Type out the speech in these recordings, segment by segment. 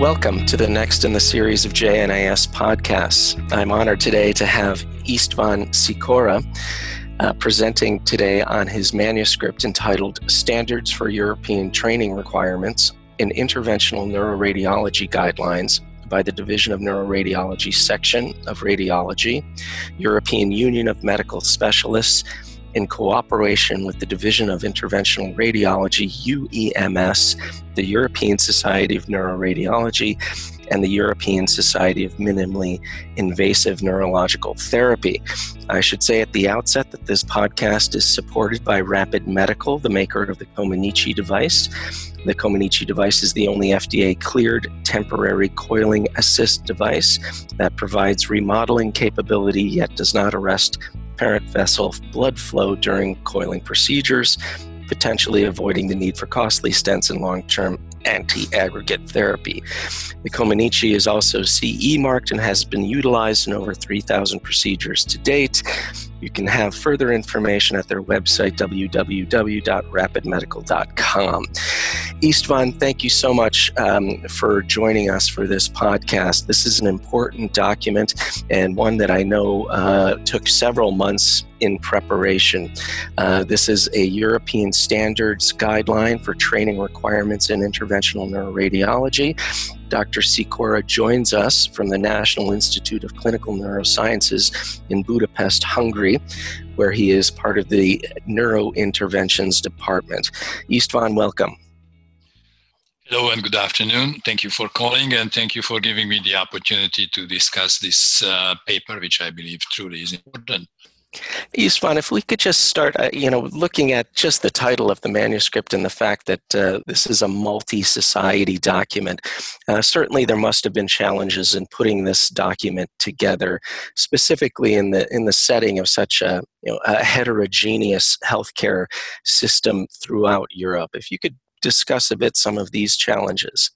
Welcome to the next in the series of JNIS podcasts. I'm honored today to have Istvan Szikora uh, presenting today on his manuscript entitled Standards for European Training Requirements in Interventional Neuroradiology Guidelines by the Division of Neuroradiology Section of Radiology, European Union of Medical Specialists, in cooperation with the Division of Interventional Radiology, UEMS, the European Society of Neuroradiology, and the European Society of Minimally Invasive Neurological Therapy. I should say at the outset that this podcast is supported by Rapid Medical, the maker of the Comaneci device. The Comaneci device is the only FDA cleared temporary coiling assist device that provides remodeling capability yet does not arrest apparent vessel blood flow during coiling procedures, potentially avoiding the need for costly stents and long term anti aggregate therapy. The Comaneci is also CE marked and has been utilized in over 3,000 procedures to date. You can have further information at their website, www.rapidmedical.com. Istvan, thank you so much um, for joining us for this podcast. This is an important document and one that I know uh, took several months in preparation. Uh, this is a European standards guideline for training requirements in interventional neuroradiology. Dr. Szikora joins us from the National Institute of Clinical Neurosciences in Budapest, Hungary, where he is part of the Neurointerventions Department. Istvan, welcome. Hello and good afternoon. Thank you for calling and thank you for giving me the opportunity to discuss this uh, paper, which I believe truly is important. Istvan, if we could just start, uh, you know, looking at just the title of the manuscript and the fact that uh, this is a multi-society document. Uh, certainly, there must have been challenges in putting this document together, specifically in the in the setting of such a you know a heterogeneous healthcare system throughout Europe. If you could discuss a bit some of these challenges.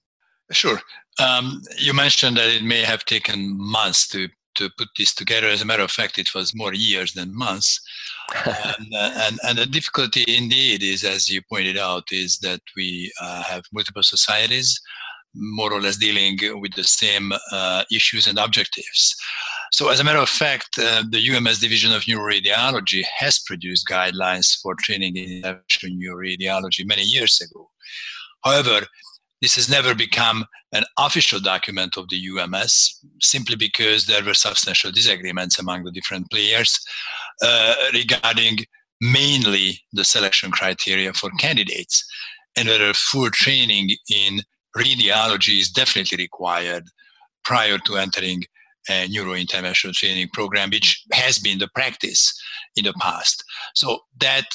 Sure. Um, you mentioned that it may have taken months to to put this together. As a matter of fact, it was more years than months. and, uh, and, and the difficulty indeed is, as you pointed out, is that we uh, have multiple societies more or less dealing with the same uh, issues and objectives. So, as a matter of fact, uh, the UMS Division of Neuroradiology has produced guidelines for training in neuroradiology many years ago. However, this has never become an official document of the UMS simply because there were substantial disagreements among the different players uh, regarding mainly the selection criteria for candidates. And whether full training in radiology is definitely required prior to entering a neurointerventional training program, which has been the practice in the past. So that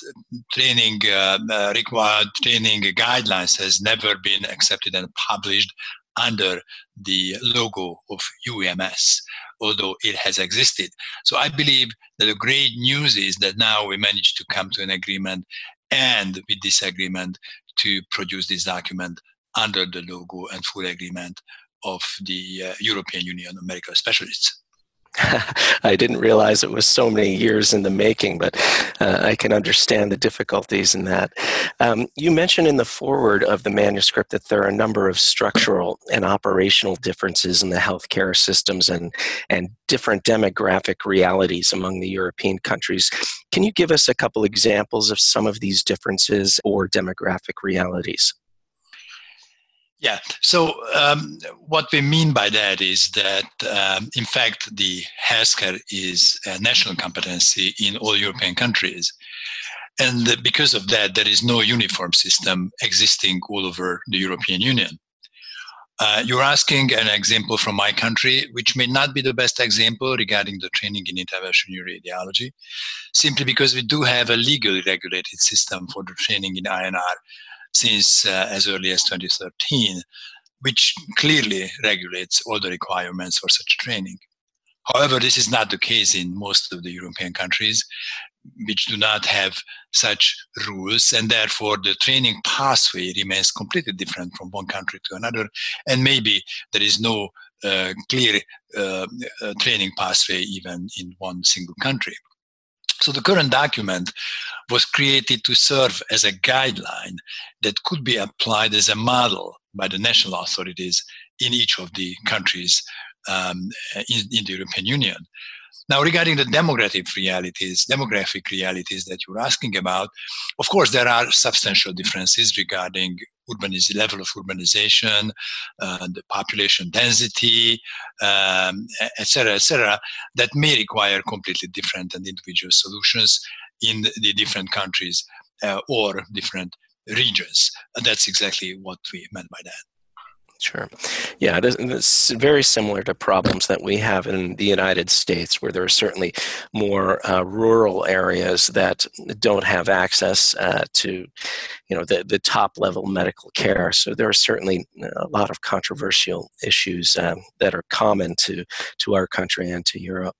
training uh, uh, required training guidelines has never been accepted and published under the logo of UMS, although it has existed. So I believe that the great news is that now we managed to come to an agreement and with this agreement to produce this document under the logo and full agreement of the uh, European Union of Medical Specialists. I didn't realize it was so many years in the making, but uh, I can understand the difficulties in that. Um, you mentioned in the foreword of the manuscript that there are a number of structural and operational differences in the healthcare systems and, and different demographic realities among the European countries. Can you give us a couple examples of some of these differences or demographic realities? Yeah. So um, what we mean by that is that, um, in fact, the healthcare is a national competency in all European countries, and because of that, there is no uniform system existing all over the European Union. Uh, you're asking an example from my country, which may not be the best example regarding the training in interventional radiology, simply because we do have a legally regulated system for the training in INR since uh, as early as 2013, which clearly regulates all the requirements for such training. However, this is not the case in most of the European countries, which do not have such rules, and therefore the training pathway remains completely different from one country to another. And maybe there is no uh, clear uh, uh, training pathway even in one single country. So the current document was created to serve as a guideline that could be applied as a model by the national authorities in each of the countries um, in, in the European Union. Now, regarding the demographic realities, demographic realities that you're asking about, of course, there are substantial differences regarding urbaniz- level of urbanization, uh, the population density, um, et cetera, et cetera, that may require completely different and individual solutions in the different countries uh, or different regions. And that's exactly what we meant by that. Sure. Yeah, it's very similar to problems that we have in the United States, where there are certainly more uh, rural areas that don't have access uh, to, you know, the, the top level medical care. So there are certainly a lot of controversial issues um, that are common to to our country and to Europe.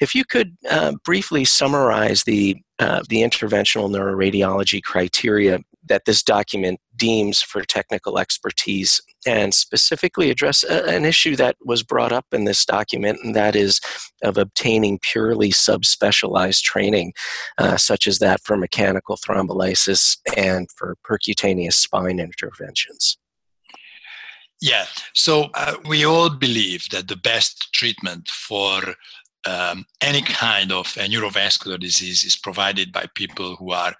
If you could uh, briefly summarize the uh, the interventional neuroradiology criteria that this document deems for technical expertise and specifically address a, an issue that was brought up in this document, and that is of obtaining purely subspecialized training, uh, such as that for mechanical thrombolysis and for percutaneous spine interventions. Yeah, so uh, we all believe that the best treatment for um, any kind of a neurovascular disease is provided by people who are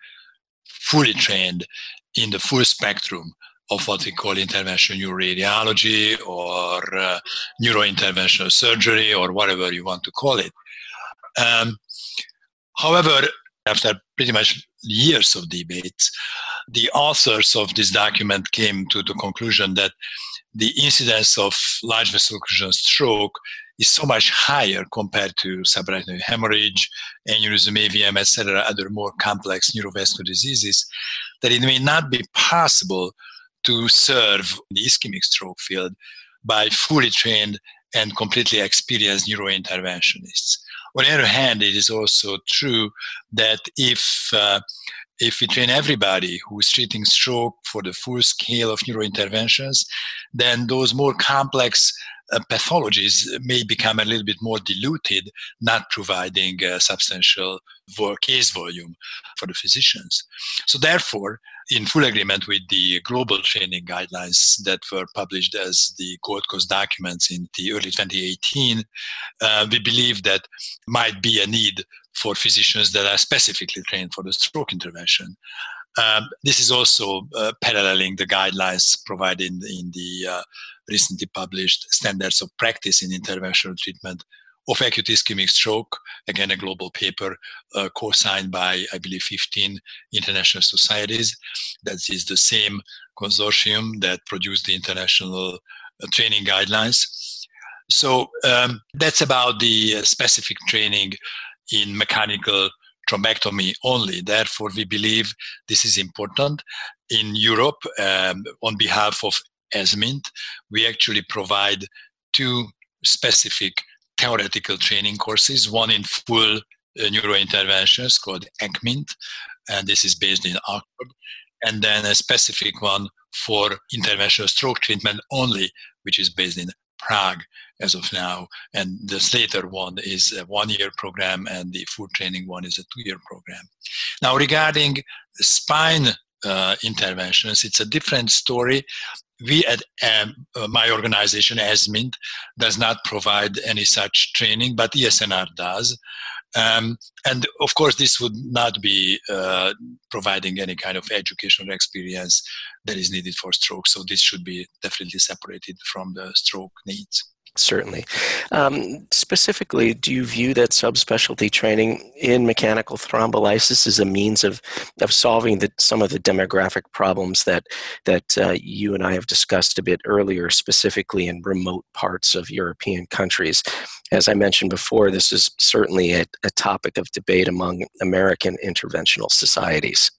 fully trained in the full spectrum of what we call interventional neuroradiology or uh, neurointerventional surgery or whatever you want to call it. Um, however, after pretty much years of debates, the authors of this document came to the conclusion that the incidence of large vessel occlusion stroke is so much higher compared to subarachnoid hemorrhage, aneurysm, AVM, etc., other more complex neurovascular diseases, that it may not be possible to serve the ischemic stroke field by fully trained and completely experienced neurointerventionists. On the other hand, it is also true that if uh, if we train everybody who is treating stroke for the full scale of neurointerventions, then those more complex pathologies may become a little bit more diluted, not providing substantial case volume for the physicians. So, therefore, in full agreement with the global training guidelines that were published as the Gold Coast documents in the early 2018, uh, we believe that might be a need for physicians that are specifically trained for the stroke intervention. Um, this is also uh, paralleling the guidelines provided in, in the uh, recently published Standards of Practice in Interventional Treatment of Acute Ischemic Stroke, again, a global paper uh, co signed by, I believe, 15 international societies. That is the same consortium that produced the international uh, training guidelines. So um, that's about the uh, specific training in mechanical thrombectomy only. Therefore, we believe this is important. In Europe, um, on behalf of ESMINT, we actually provide two specific theoretical training courses, one in full uh, neurointerventions called ECMINT, and this is based in Oxford, and then a specific one for interventional stroke treatment only, which is based in Prague as of now. And this later one is a one year program, and the full training one is a two year program. Now, regarding spine uh, interventions, it's a different story we at um, uh, my organization ESMINT does not provide any such training, but ESNR does. Um, and of course, this would not be uh, providing any kind of educational experience that is needed for stroke. So this should be definitely separated from the stroke needs. Certainly. Um, specifically, do you view that subspecialty training in mechanical thrombolysis as a means of, of solving the, some of the demographic problems that, that uh, you and I have discussed a bit earlier, specifically in remote parts of European countries? As I mentioned before, this is certainly a, a topic of debate among American interventional societies.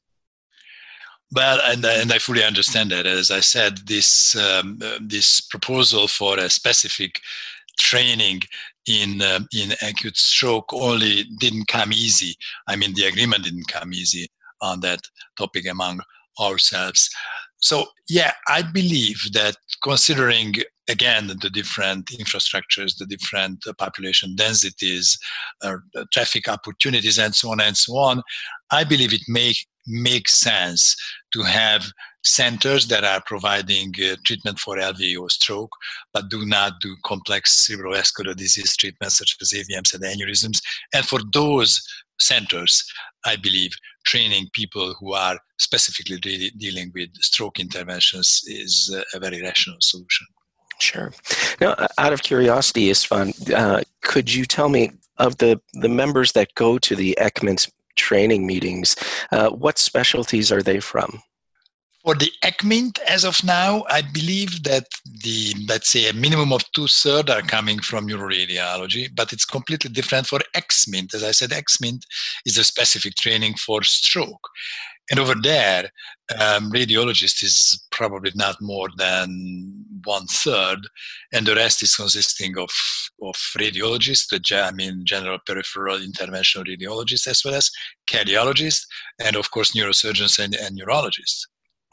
Well, and, and I fully understand that. As I said, this um, uh, this proposal for a specific training in uh, in acute stroke only didn't come easy. I mean, the agreement didn't come easy on that topic among ourselves. So, yeah, I believe that considering again the different infrastructures, the different uh, population densities, uh, traffic opportunities, and so on and so on, I believe it make sense to have centers that are providing uh, treatment for LVA or stroke, but do not do complex cerebrovascular disease treatments such as AVMs and aneurysms. And for those centers, I believe training people who are specifically de- dealing with stroke interventions is a very rational solution. Sure. Now, out of curiosity, István, uh, could you tell me of the, the members that go to the ECMINT training meetings, uh, what specialties are they from? For the ECMINT, as of now, I believe that the, let's say, a minimum of two thirds are coming from neuroradiology, but it's completely different for EXMINT. As I said, EXMINT is a specific training for stroke. And over there, um, radiologist is probably not more than one third, and the rest is consisting of, of radiologists, I mean general peripheral interventional radiologists, as well as cardiologists, and of course neurosurgeons and, and neurologists.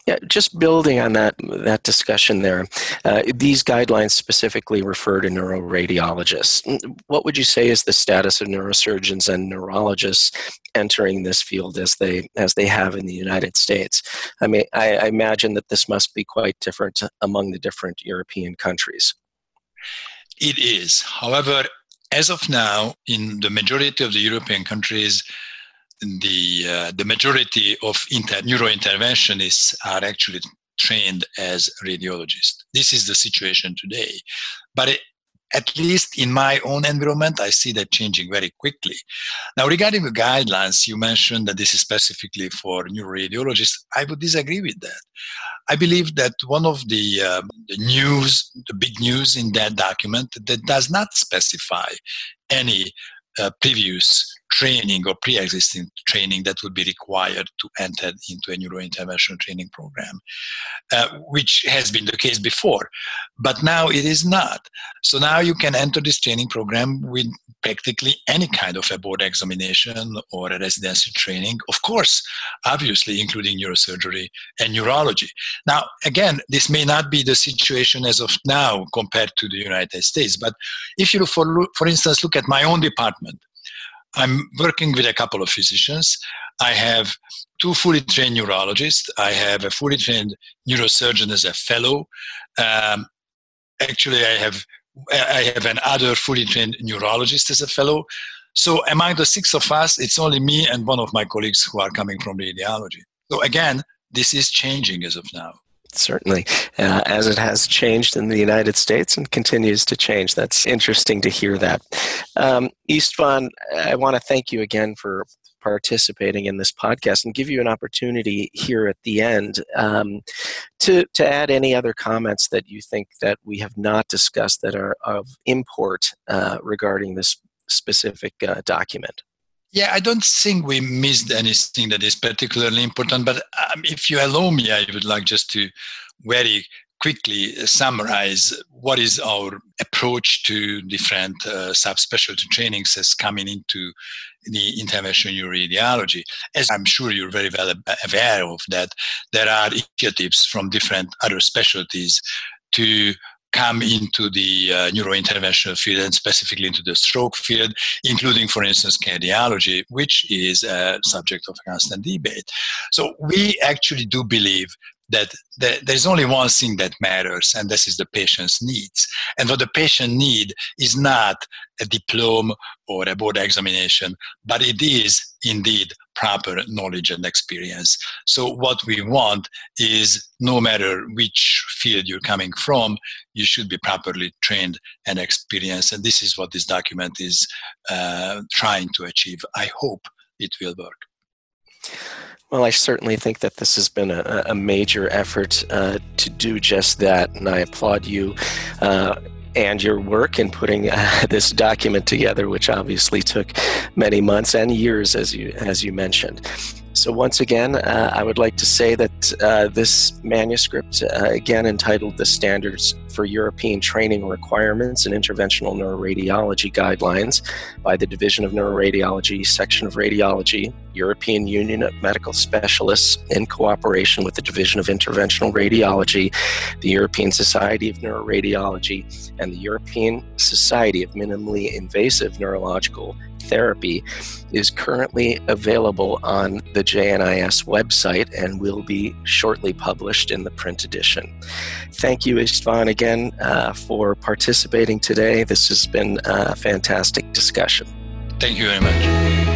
Yeah, just building on that that discussion there, uh, these guidelines specifically refer to neuroradiologists. What would you say is the status of neurosurgeons and neurologists entering this field as they as they have in the United States? I mean, I, I imagine that this must be quite different among the different European countries. It is. However, as of now, in the majority of the European countries, the uh, the majority of inter- neurointerventionists are actually trained as radiologists. This is the situation today, but it, at least in my own environment, I see that changing very quickly. Now, regarding the guidelines, you mentioned that this is specifically for neuroradiologists. I would disagree with that. I believe that one of the, uh, the news, the big news in that document, that does not specify any uh, previous training or pre-existing training that would be required to enter into a neurointerventional training program, uh, which has been the case before. But now it is not. So now you can enter this training program with practically any kind of a board examination or a residency training, of course, obviously including neurosurgery and neurology. Now, again, this may not be the situation as of now compared to the United States, but if you, for, for instance, look at my own department, I'm working with a couple of physicians. I have two fully trained neurologists. I have a fully trained neurosurgeon as a fellow. Um, actually, I have I have another fully trained neurologist as a fellow. So among the six of us, it's only me and one of my colleagues who are coming from radiology. So again, this is changing as of now. Certainly, uh, as it has changed in the United States and continues to change. That's interesting to hear that. Um, I want to thank you again for participating in this podcast and give you an opportunity here at the end um, to, to add any other comments that you think that we have not discussed that are of import uh, regarding this specific uh, document. Yeah, I don't think we missed anything that is particularly important, but um, if you allow me, I would like just to very quickly summarize what is our approach to different uh, subspecialty trainings as coming into the interventional neuroradiology. As I'm sure you're very well aware of that, there are initiatives from different other specialties to come into the uh, neurointerventional field and specifically into the stroke field, including, for instance, cardiology, which is a subject of constant debate. So we actually do believe that there's only one thing that matters, and this is the patient's needs. And what the patient need is not a diploma or a board examination, but it is indeed proper knowledge and experience. So what we want is no matter which field you're coming from, you should be properly trained and experienced. And this is what this document is uh, trying to achieve. I hope it will work. Well, I certainly think that this has been a, a major effort uh, to do just that, and I applaud you uh, and your work in putting uh, this document together, which obviously took many months and years, as you as you mentioned. So, once again, uh, I would like to say that uh, this manuscript, uh, again entitled The Standards for European Training Requirements and Interventional Neuroradiology Guidelines by the Division of Neuroradiology, Section of Radiology, European Union of Medical Specialists, in cooperation with the Division of Interventional Radiology, the European Society of Neuroradiology, and the European Society of Minimally Invasive Neurological Therapy, is currently available on the JNIS website and will be shortly published in the print edition. Thank you, Istvan, again uh, for participating today. This has been a fantastic discussion. Thank you very much.